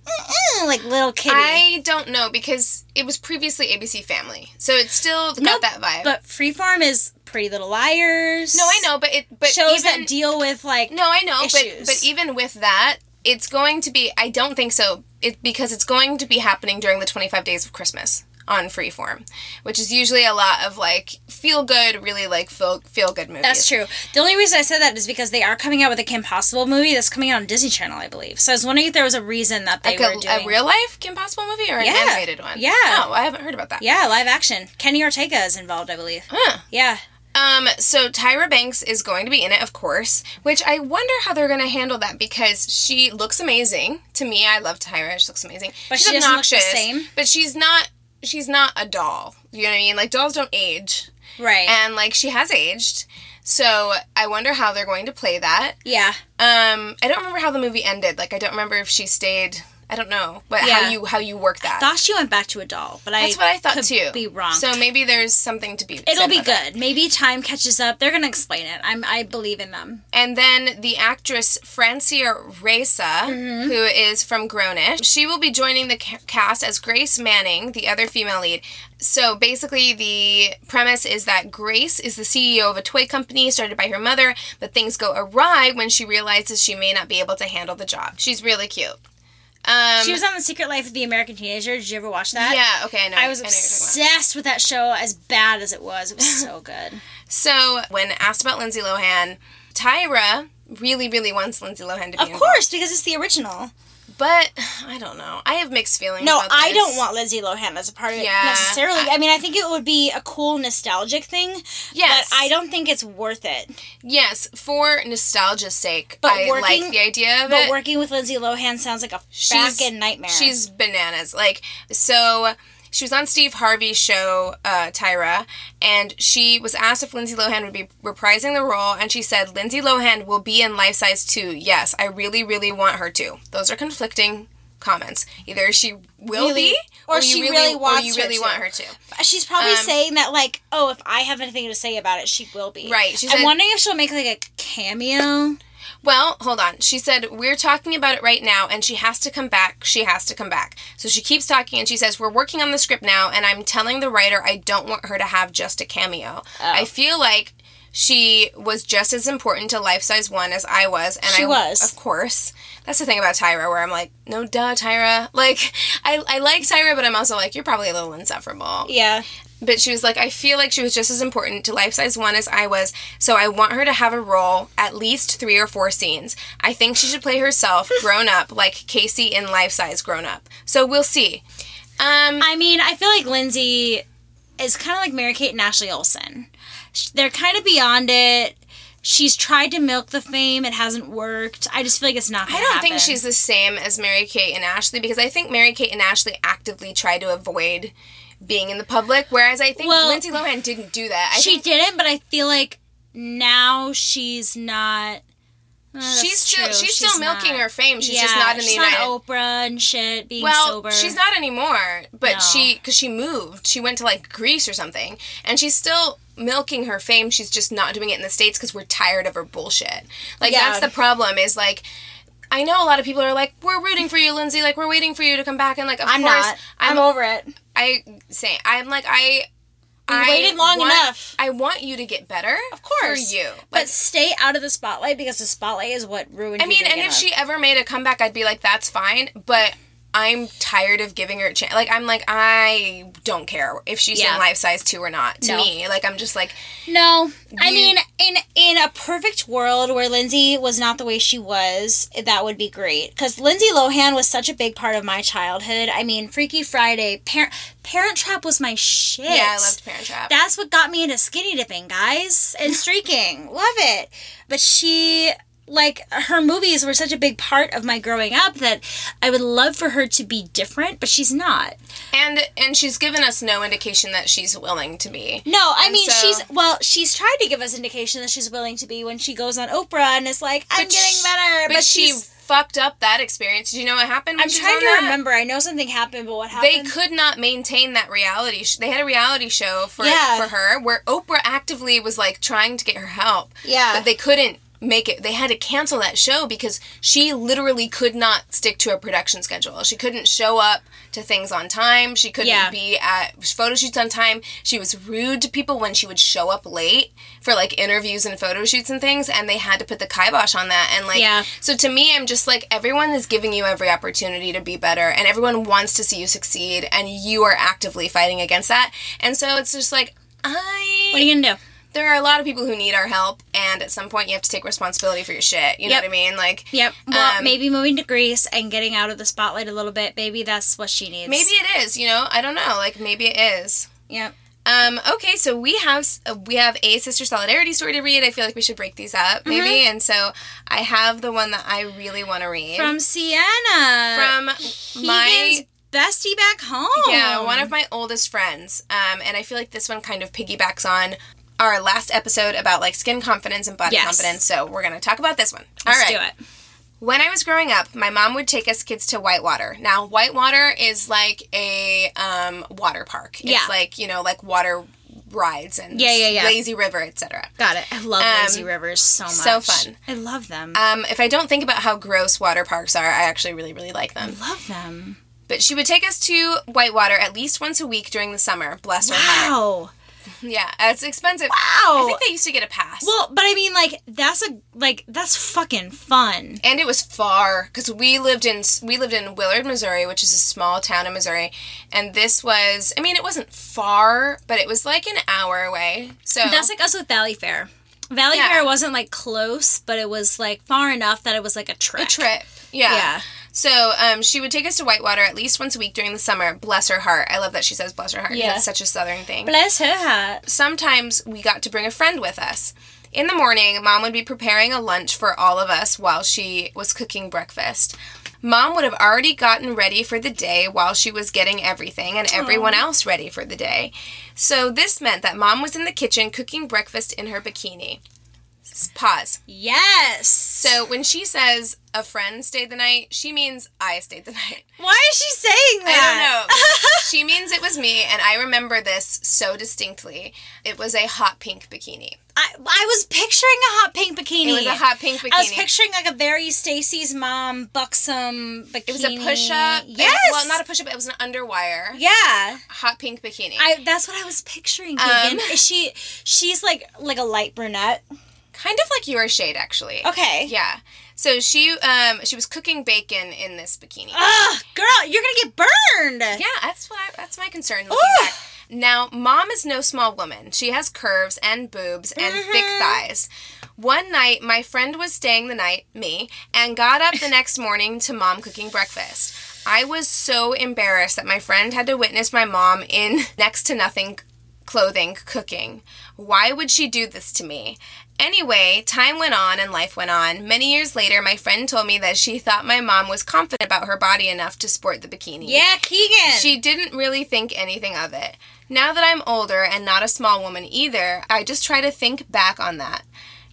like little kiddie. I don't know because it was previously ABC Family, so it's still got Nope, that vibe. But Freeform is Pretty Little Liars. no, I know, but it but shows even, that deal with like No, I know, but but even with that, it's going to be. I don't think so. It because it's going to be happening during the 25 days of Christmas. On Freeform, which is usually a lot of like feel good, really like feel feel good movies. That's true. The only reason I said that is because they are coming out with a Kim Possible movie that's coming out on Disney Channel, I believe. So I was wondering if there was a reason that they Like were a, doing a real life Kim Possible movie or an Yeah. animated one? Yeah. Oh, I haven't heard about that. Yeah, live action. Kenny Ortega is involved, I believe. Huh. Yeah. Um, so Tyra Banks is going to be in it, of course, which I wonder how they're going to handle that because she looks amazing. To me, I love Tyra. She looks amazing. But she's she doesn't look the obnoxious, same? But she's not. She's not a doll. You know what I mean? Like dolls don't age, Right. and like she has aged. So I wonder how they're going to play that. yeah. Um, I don't remember how the movie ended. Like I don't remember if she stayed. I don't know, but how you how you work that. I Thought she went back to a doll, but That's I what I thought could too. Be wrong. So maybe there's something to be. It'll be about that. good. Maybe time catches up. They're gonna explain it. I'm. I believe in them. And then the actress Francia Raisa, Mm-hmm. who is from Grownish, she will be joining the ca- cast as Grace Manning, the other female lead. So basically, the premise is that Grace is the CEO of a toy company started by her mother, but things go awry when she realizes she may not be able to handle the job. She's really cute. Um, She was on The Secret Life of the American Teenager. Did you ever watch that? yeah, okay, I know. I was I know what you're about. obsessed with that show, as bad as it was. It was so good. So when asked about Lindsay Lohan, Tyra really, really wants Lindsay Lohan to be Of involved. course, because it's the original. But I don't know. I have mixed feelings. No, I don't want Lindsay Lohan as a part of it Yeah, necessarily. I, mean, I think it would be a cool nostalgic thing. Yes. But I don't think it's worth it. Yes, for nostalgia's sake, But I working- like the idea of But it. working with Lindsay Lohan sounds like a She's- fucking nightmare. She's bananas. Like so. She was on Steve Harvey's show, uh, Tyra, and she was asked if Lindsay Lohan would be reprising the role, and she said, Lindsay Lohan will be in Life Size 2. Yes, I really, really want her to. Those are conflicting comments. Either she will Really? be, Or or, she really really, wants or you her really to. want her to. She's probably Um, saying that like, oh, if I have anything to say about it, she will be. Right, she I'm wondering if she'll make like a cameo. Well, hold on. She said, We're talking about it right now, and she has to come back. She has to come back. So she keeps talking, and she says, We're working on the script now, and I'm telling the writer I don't want her to have just a cameo. Oh. I feel like she was just as important to Life Size 1 as I was. And She I, was. Of course. That's the thing about Tyra, where I'm like, No, duh, Tyra. Like, I, I like Tyra, but I'm also like, You're probably a little insufferable. Yeah. But she was like, I feel like she was just as important to Life Size 1 as I was, so I want her to have a role, at least three or four scenes. I think she should play herself grown up, like Casey in Life Size grown up. So we'll see. Um, I mean, I feel like Lindsay is kind of like Mary Kate and Ashley Olsen. They're kind of beyond it. She's tried to milk the fame. It hasn't worked. I just feel like it's not. I don't think she's the same as Mary Kate and Ashley because I think Mary Kate and Ashley actively try to avoid being in the public, whereas I think Well, Lindsay Lohan didn't do that. I she think didn't, but I feel like now she's not. Uh, that's she's still true. she's, still milking not. her fame. She's yeah, just not in the she's United. Oprah and shit. Being well, sober. she's not anymore. But No. she, because she moved, she went to like Greece or something, and she's still milking her fame. She's just not doing it in the states because we're tired of her bullshit. Like Yeah. that's the problem. Is like. I know a lot of people are like, "We're rooting for you, Lindsay. Like, we're waiting for you to come back." And like, of I'm course, not. I'm, over it. I say, I'm like, I. We I waited long want- enough. I want you to get better, Of course. for you. But stay out of the spotlight because the spotlight is what ruined. I mean, and if she ever made a comeback, I'd be like, that's fine. But I'm tired of giving her a chance. Like, I'm like, I don't care if she's Yeah. in life size two or not. To No. me, like, I'm just like, No, I mean, in in a perfect world where Lindsay was not the way she was, that would be great. Because Lindsay Lohan was such a big part of my childhood. I mean, Freaky Friday, Parent Parent Trap was my shit. yeah, I loved Parent Trap. That's what got me into skinny dipping, guys, and streaking. Love it. But she, like, her movies were such a big part of my growing up that I would love for her to be different, but she's not. and and she's given us no indication that she's willing to be. No, I And mean so- she's well, she's tried to give us indication that she's willing to be when she goes on Oprah and is like, I'm But getting sh- better. But, But, she fucked up that experience. Did you know what happened? I'm she trying to that? remember. I know something happened, but what happened? They could not maintain that reality. Sh- they had a reality show for Yeah. for her where Oprah actively was like trying to get her help. Yeah. but they couldn't make it they had to cancel that show because she literally could not stick to a production schedule she couldn't show up to things on time she couldn't Yeah. be at photo shoots on time she was rude to people when she would show up late for like interviews and photo shoots and things and they had to put the kibosh on that and like Yeah. so to me i'm just like everyone is giving you every opportunity to be better and everyone wants to see you succeed and you are actively fighting against that and so it's just like i What are you gonna do? There are a lot of people who need our help, and at some point you have to take responsibility for your shit. You know Yep. what I mean? Like, Yep. Well, Um, maybe moving to Greece and getting out of the spotlight a little bit. Maybe that's what she needs. maybe it is. You know, I don't know. Like, maybe it is. Yep. Um, okay, so we have uh, we have a sister solidarity story to read. I feel like we should break these up, Mm-hmm. maybe. And so I have the one that I really want to read From Sienna. from my bestie back home. Yeah, one of my oldest friends. Um, and I feel like this one kind of piggybacks on our last episode about like skin confidence and body Yes. confidence. So we're gonna talk about this one. Let's All right. do it. When I was growing up, my mom would take us kids to Whitewater. Now, Whitewater is like a um, water park. It's Yeah. like, you know, like water rides and Yeah, yeah, yeah. lazy river, etc. Got it. I love Um, lazy rivers so much. so fun. I love them. Um, if I don't think about how gross water parks are, I actually really, really like them. I love them. But she would take us to Whitewater at least once a week during the summer. Bless her heart. Wow. Yeah, it's expensive. Wow. I think they used to get a pass. Well, but I mean, like that's a like that's fucking fun. and it was far because we lived in we lived in Willard, Missouri, which is a small town in Missouri, and this was I mean it wasn't far, but it was like an hour away. So That's like us with Valley Fair. Valley Yeah. Fair wasn't like close, but it was like far enough that it was like a trek. a trip. Yeah. Yeah. So um, she would take us to Whitewater at least once a week during the summer. Bless her heart. I love that she says bless her heart. Yeah. That's such a southern thing. Bless her heart. sometimes we got to bring a friend with us. In the morning, mom would be preparing a lunch for all of us while she was cooking breakfast. Mom would have already gotten ready for the day while she was getting everything and everyone else ready for the day. So this meant that mom was in the kitchen cooking breakfast in her bikini. Pause. Yes. So when she says a friend stayed the night, she means I stayed the night. why is she saying that? I don't know. she means it was me, and I remember this so distinctly. It was a hot pink bikini. I, I was picturing a hot pink bikini. It was a hot pink bikini. I was picturing like a very Stacy's mom buxom bikini. it was a push up. Yes. Well, not a push up. It was an underwire. Yeah. Hot pink bikini. I that's what I was picturing. Um, Is she she's like like a light brunette. Kind of like your shade, actually. Okay. Yeah. So she um she was cooking bacon in this bikini. Ugh, girl, you're gonna get burned. Yeah, that's what I, that's my concern. Now, mom is no small woman. She has curves and boobs and thick Mm-hmm. thighs. One night, my friend was staying the night, me, and got up the next morning to mom cooking breakfast. I was so embarrassed that my friend had to witness my mom in next to nothing clothing cooking. Why would she do this to me? Anyway, time went on and life went on. Many years later, my friend told me that she thought my mom was confident about her body enough to sport the bikini. Yeah, Keegan. She didn't really think anything of it. Now that I'm older and not a small woman either, I just try to think back on that.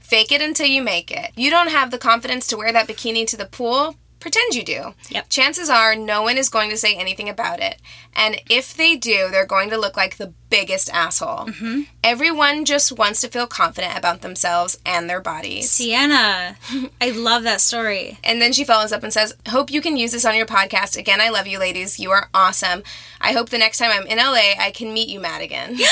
Fake it until you make it. You don't have the confidence to wear that bikini to the pool? Pretend you do. Yep. Chances are no one is going to say anything about it. And if they do, they're going to look like the biggest asshole. Mm-hmm. Everyone just wants to feel confident about themselves and their bodies. Sienna. I love that story. And then she follows up and says, Hope you can use this on your podcast. Again, I love you, ladies. You are awesome. I hope the next time I'm in LA, I can meet you, Madigan.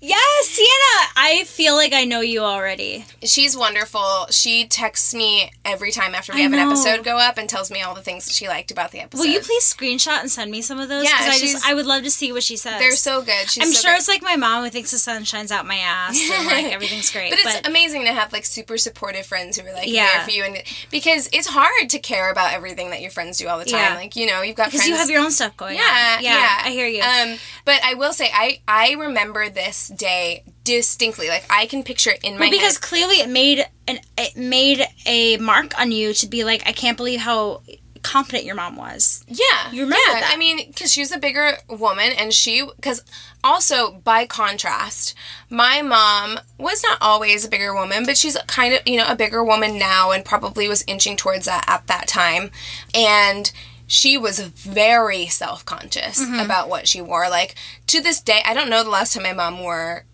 Yes, Sienna. I feel like I know you already. She's wonderful. She texts me every time after we I have an episode go up and tells me all the things that she liked about the episode. Will you please screenshot and send me some of those? Yeah, I just I would love to see what she says. They're so good. She's I'm so sure. It's like my mom who thinks the sun shines out my ass and like everything's great. But it's amazing to have like super supportive friends who are like Yeah. there for you, and because it's hard to care about everything that your friends do all the time. Yeah. Like you know, you've got because friends you have your own stuff going Yeah, on. yeah, I hear you. Um, but I will say, I I remember this day distinctly. Like I can picture it in my Well, because head. clearly it made an it made a mark on you to be like, I can't believe how confident your mom was. Yeah, You remember yeah. that. I mean, because she was a bigger woman, and she because also by contrast, my mom was not always a bigger woman, but she's kind of you know a bigger woman now, and probably was inching towards that at that time, and. She was very self conscious Mm-hmm. about what she wore. Like to this day, I don't know the last time my mom wore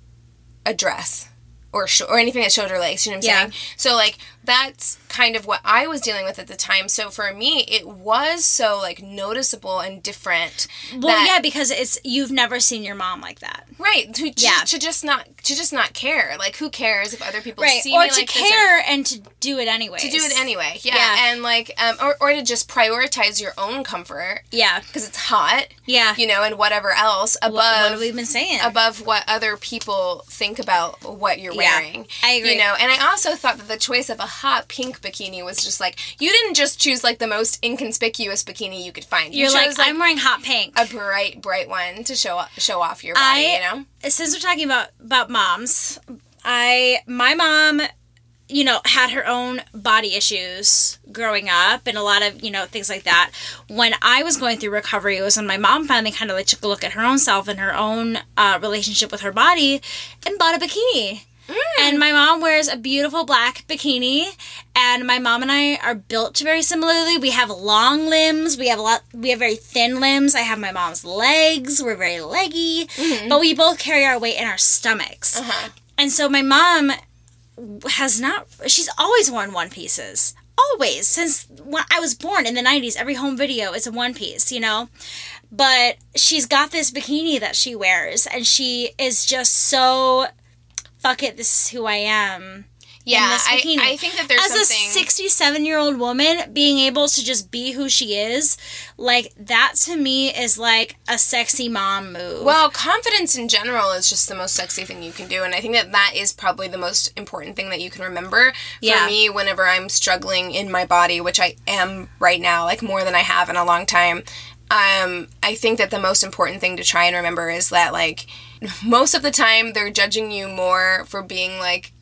a dress or sh- or anything that showed her legs. You know what I'm Yeah. saying? So like that's kind of what I was dealing with at the time. So for me, it was so like noticeable and different. Well, that- yeah, because it's you've never seen your mom like that. right. To, Yeah. to just not to just not care. Like, who cares if other people Right. see Or me to like this or- care and to do it anyway. to do it anyway. Yeah, Yeah. and like, um, or or to just prioritize your own comfort Yeah. because it's hot. Yeah. You know, and whatever else above What, what have we been saying? above what other people think about what you're Yeah, wearing. I agree. You know, and I also thought that the choice of a hot pink bikini was just like you didn't just choose like the most inconspicuous bikini you could find. You You're like, chose like I'm wearing hot pink. a bright, bright one to show off, show off your body. I- you know. Since we're talking about about moms, I my mom, you know, had her own body issues growing up and a lot of you know things like that. When I was going through recovery, it was when my mom finally kind of like took a look at her own self and her own uh, relationship with her body, and bought a bikini. And mm. my mom wears a beautiful black bikini, and my mom and I are built very similarly. We have long limbs. We have a lot. We have very thin limbs. I have my mom's legs. We're very leggy, mm-hmm. but we both carry our weight in our stomachs. Uh-huh. And so my mom has not. She's always worn one pieces. Always since when I was born in the '90s. Every home video is a one piece. You know. But she's got this bikini that she wears, and she is just so fuck it, this is who I am. Yeah, I. I think that there's As something. a 67 year old woman, being able to just be who she is, like that to me is like a sexy mom move. Well, confidence in general is just the most sexy thing you can do. And I think that that is probably the most important thing that you can remember. For Yeah. me, whenever I'm struggling in my body, which I am right now, like more than I have in a long time, um, I think that the most important thing to try and remember is that, like, most of the time they're judging you more for being, like,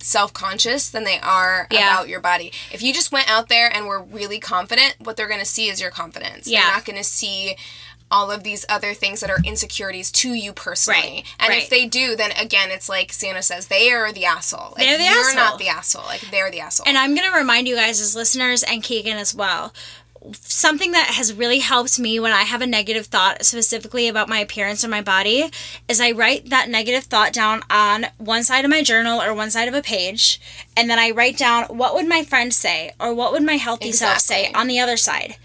self-conscious than they are Yeah. about your body. If you just went out there and were really confident, what they're going to see is your confidence. Yeah. They're not going to see all of these other things that are insecurities to you personally. Right, And right. if they do, then again, it's like Sienna says, they are the asshole. Like, They're the you're asshole. not the asshole. Like they're the asshole. And I'm going to remind you guys, as listeners and Keegan as well, something that has really helped me when I have a negative thought, specifically about my appearance or my body, is I write that negative thought down on one side of my journal or one side of a page. And then I write down what would my friend say or what would my healthy self say on the other side.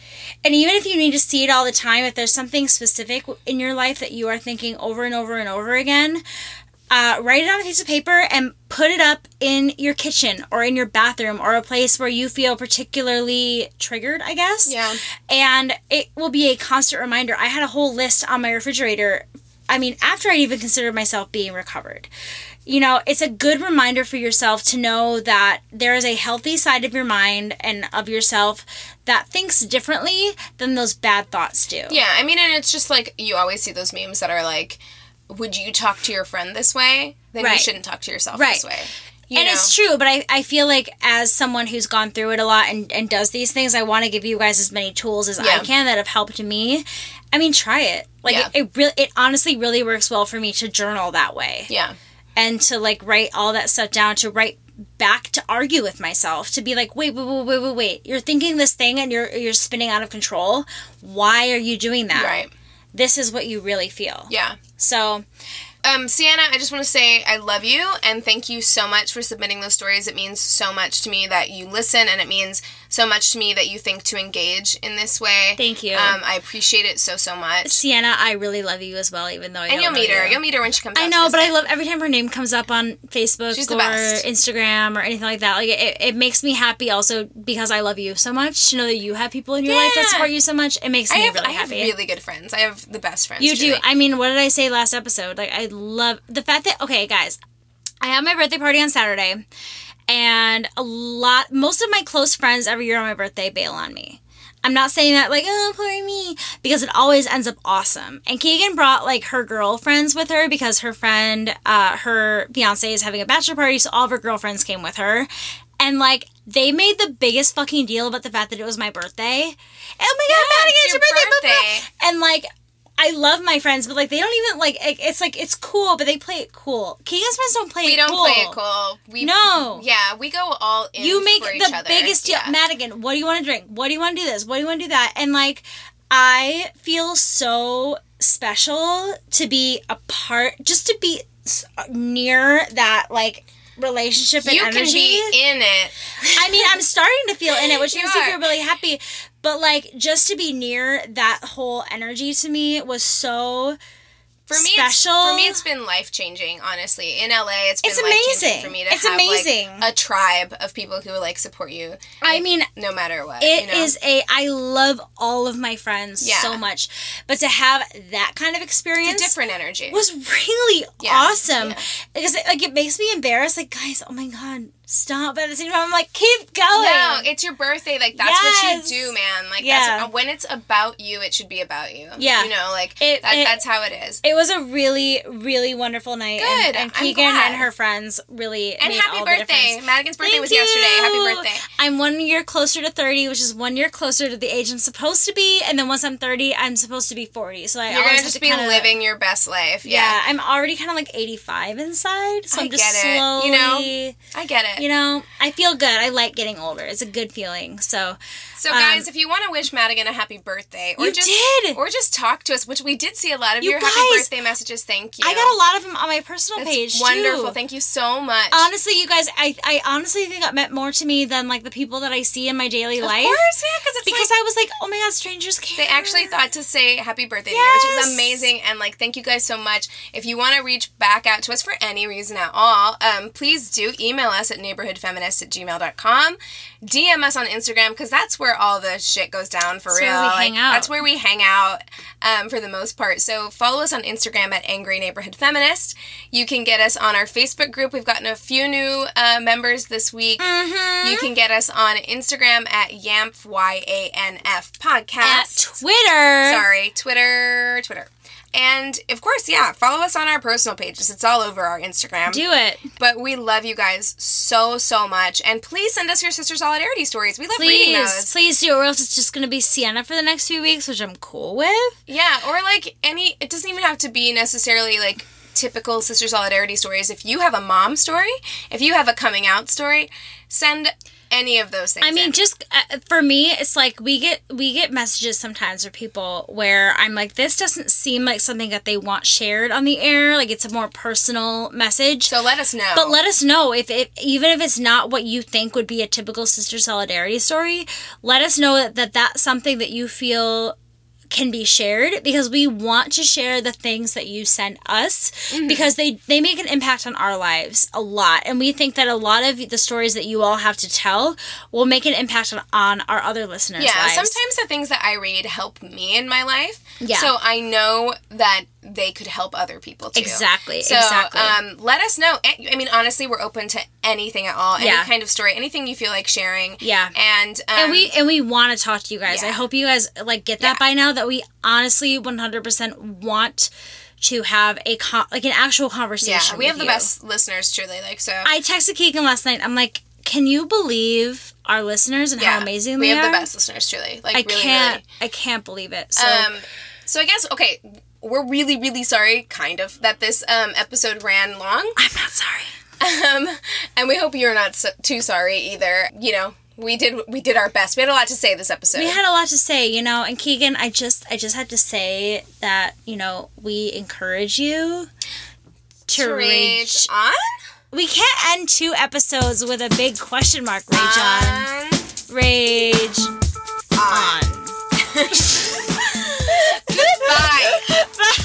And even if you need to see it all the time, if there's something specific in your life that you are thinking over and over and over again, uh, write it on a piece of paper and put it up in your kitchen or in your bathroom or a place where you feel particularly triggered, I guess. Yeah. And it will be a constant reminder. I had a whole list on my refrigerator. I mean, after I even considered myself being recovered. You know, it's a good reminder for yourself to know that there is a healthy side of your mind and of yourself that thinks differently than those bad thoughts do. yeah, I mean, and it's just like you always see those memes that are like, would you talk to your friend this way? Then you shouldn't talk to yourself Right. this way. You and know? it's true, but I, I feel like as someone who's gone through it a lot and, and does these things, I want to give you guys as many tools as I can that have helped me. I mean, try it. Like Yeah. it, it really, it honestly really works well for me to journal that way Yeah. and to like write all that stuff down to write back to argue with myself to be like wait wait wait wait wait wait you're thinking this thing and you're you're spinning out of control why are you doing that Right. This is what you really feel Yeah. so Um, Sienna, I just want to say I love you and thank you so much for submitting those stories. It means so much to me that you listen and it means so much to me that you think to engage in this way. Thank you. Um, I appreciate it so, so much. sienna i really love you as well even though i and you'll meet her. you. You'll meet her when she comes I know, but I love every time her name comes up on Facebook She's or. Instagram or anything like that. Like it, it makes me happy also because I love you so much to know that you have people in your life that support you so much. It makes I me have, really I have happy. really good friends. I have the best friends. you do. I mean, what did I say last episode? Like I love the fact that okay, guys, I have my birthday party on Saturday, and a lot, most of my close friends every year on my birthday bail on me. I'm not saying that like oh poor me because it always ends up awesome. And Keegan brought like her girlfriends with her because her friend, uh, her fiance is having a bachelor party, so all of her girlfriends came with her. And like they made the biggest fucking deal about the fact that it was my birthday. Oh my god, Yeah, Maddie, it's it's your your birthday, birthday. And like I love my friends, but like they don't even like it- it's like it's cool, but they play it cool. Keegan's friends don't play we it don't cool. play it cool. We, No. Yeah, we go all in. You make for each the other. biggest deal. Yeah. Madigan, what do you want to drink? What do you want to do this? What do you want to do that? And like, I feel so special to be a part, just to be near that like relationship and you energy. can be in it. I mean, I'm starting to feel in it, which You makes me feel really happy. But like, just to be near that whole energy to me was so. For me, Special. For me, it's been life changing. Honestly, in LA, it's been It's amazing. for me to It's have amazing. like a tribe of people who like support you. I like, mean, no matter what. It you know? is a. I love all of my friends Yeah. so much, but to have that kind of experience different energy. was really Yeah, awesome yeah. because like it makes me embarrassed. Like, guys, oh my god, stop! But at the same time, I'm like, keep going. No, it's your birthday. Like that's Yes. what you do, man. Like Yeah. that's, when it's about you, it should be about you. Yeah. you know, like It- that, it- that's how it is. It was a really, really wonderful night. and- Good, And, I'm Keegan glad. and her friends really and made happy birthday! Madigan's birthday Thank was yesterday. Happy birthday! I'm one year closer to 30, which is one year closer to the age I'm supposed to be. And then once I'm 30, I'm supposed to be 40. So I You're always gonna have just to be kinda- living your best life. Yeah. Yeah, I'm already kind of like 85 inside. So I I'm just get it. slowly. You know, I get it. you know, I feel good. I like getting older. It's a good feeling. So, So Um, guys, if you want to wish Madigan a happy birthday, or just did! or just talk to us, which we did see a lot of You your happy birthday messages. Thank you. I got a lot of them on my personal It's page. wonderful. Too. Thank you so much. Honestly, you guys, I, I honestly think it meant more to me than like the people that I see in my daily life. of life. course, yeah, because it's Because like, I was like, oh my god, strangers care. They actually thought to say happy birthday to you, which is amazing. And like, thank you guys so much. If you want to reach back out to us for any reason at all, um, please do email us at neighborhoodfeminist at gmail.com. DM us on Instagram because that's where all the shit goes down for That's real. where we hang Like, out. That's where we hang out um, for the most part. So follow us on Instagram at Angry Neighborhood Feminist. You can get us on our Facebook group. We've gotten a few new uh, members this week. Mm-hmm. You can get us on Instagram at YANF, Y A N F at podcast. Twitter. Sorry, Twitter, Twitter. And of course, yeah, follow us on our personal pages. It's all over our Instagram. Do it. but we love you guys so, so much. And please send us your sister solidarity stories. We love reading Please, those. please do, or else it's just gonna be Sienna for the next few weeks, which I'm cool with. Yeah, or like any, it doesn't even have to be necessarily like typical sister solidarity stories. If you have a mom story, if you have a coming out story, send any of those things. I mean, in. just uh, for me, it's like we get we get messages sometimes from people where I'm like, this doesn't seem like something that they want shared on the air. Like it's a more personal message. so let us know. But let us know if it, even if it's not what you think would be a typical sister solidarity story. Let us know that, that that's something that you feel can be shared because we want to share the things that you send us Mm-hmm. because they they make an impact on our lives a lot and we think that a lot of the stories that you all have to tell will make an impact on, on our other listeners yeah, lives. sometimes the things that I read help me in my life. Yeah. So I know that they could help other people too. Exactly, So exactly. um, let us know. I mean, honestly, we're open to anything at all, any Yeah. kind of story, anything you feel like sharing. Yeah. And um, and we and we want to talk to you guys. yeah. I hope you guys like get that Yeah. by now that we honestly 100% want to have a con- like an actual conversation. yeah, we have the best listeners, truly. Like so. I texted Keegan last night. I'm like, can you believe our listeners and yeah, how amazing we they are? We have the best listeners, truly. Like I really, can't. really. I can't believe it. So Um, so I guess okay, we're really, really sorry, kind of, that this um episode ran long. I'm not sorry. Um, and we hope you're not so, too sorry either. You know, we did we did our best. We had a lot to say this episode. We had a lot to say, you know, and Keegan, I just I just had to say that, you know, we encourage you to, to rage. rage on. We can't end two episodes with a big question mark, rage on. On. Rage on. Bye. Bye.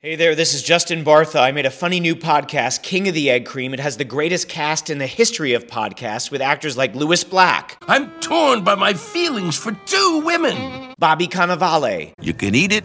Hey there, this is Justin Bartha. I made a funny new podcast, King of the Egg Cream. It has the greatest cast in the history of podcasts with actors like Lewis Black, I'm torn by my feelings for two women. Bobby Cannavale, You can eat it,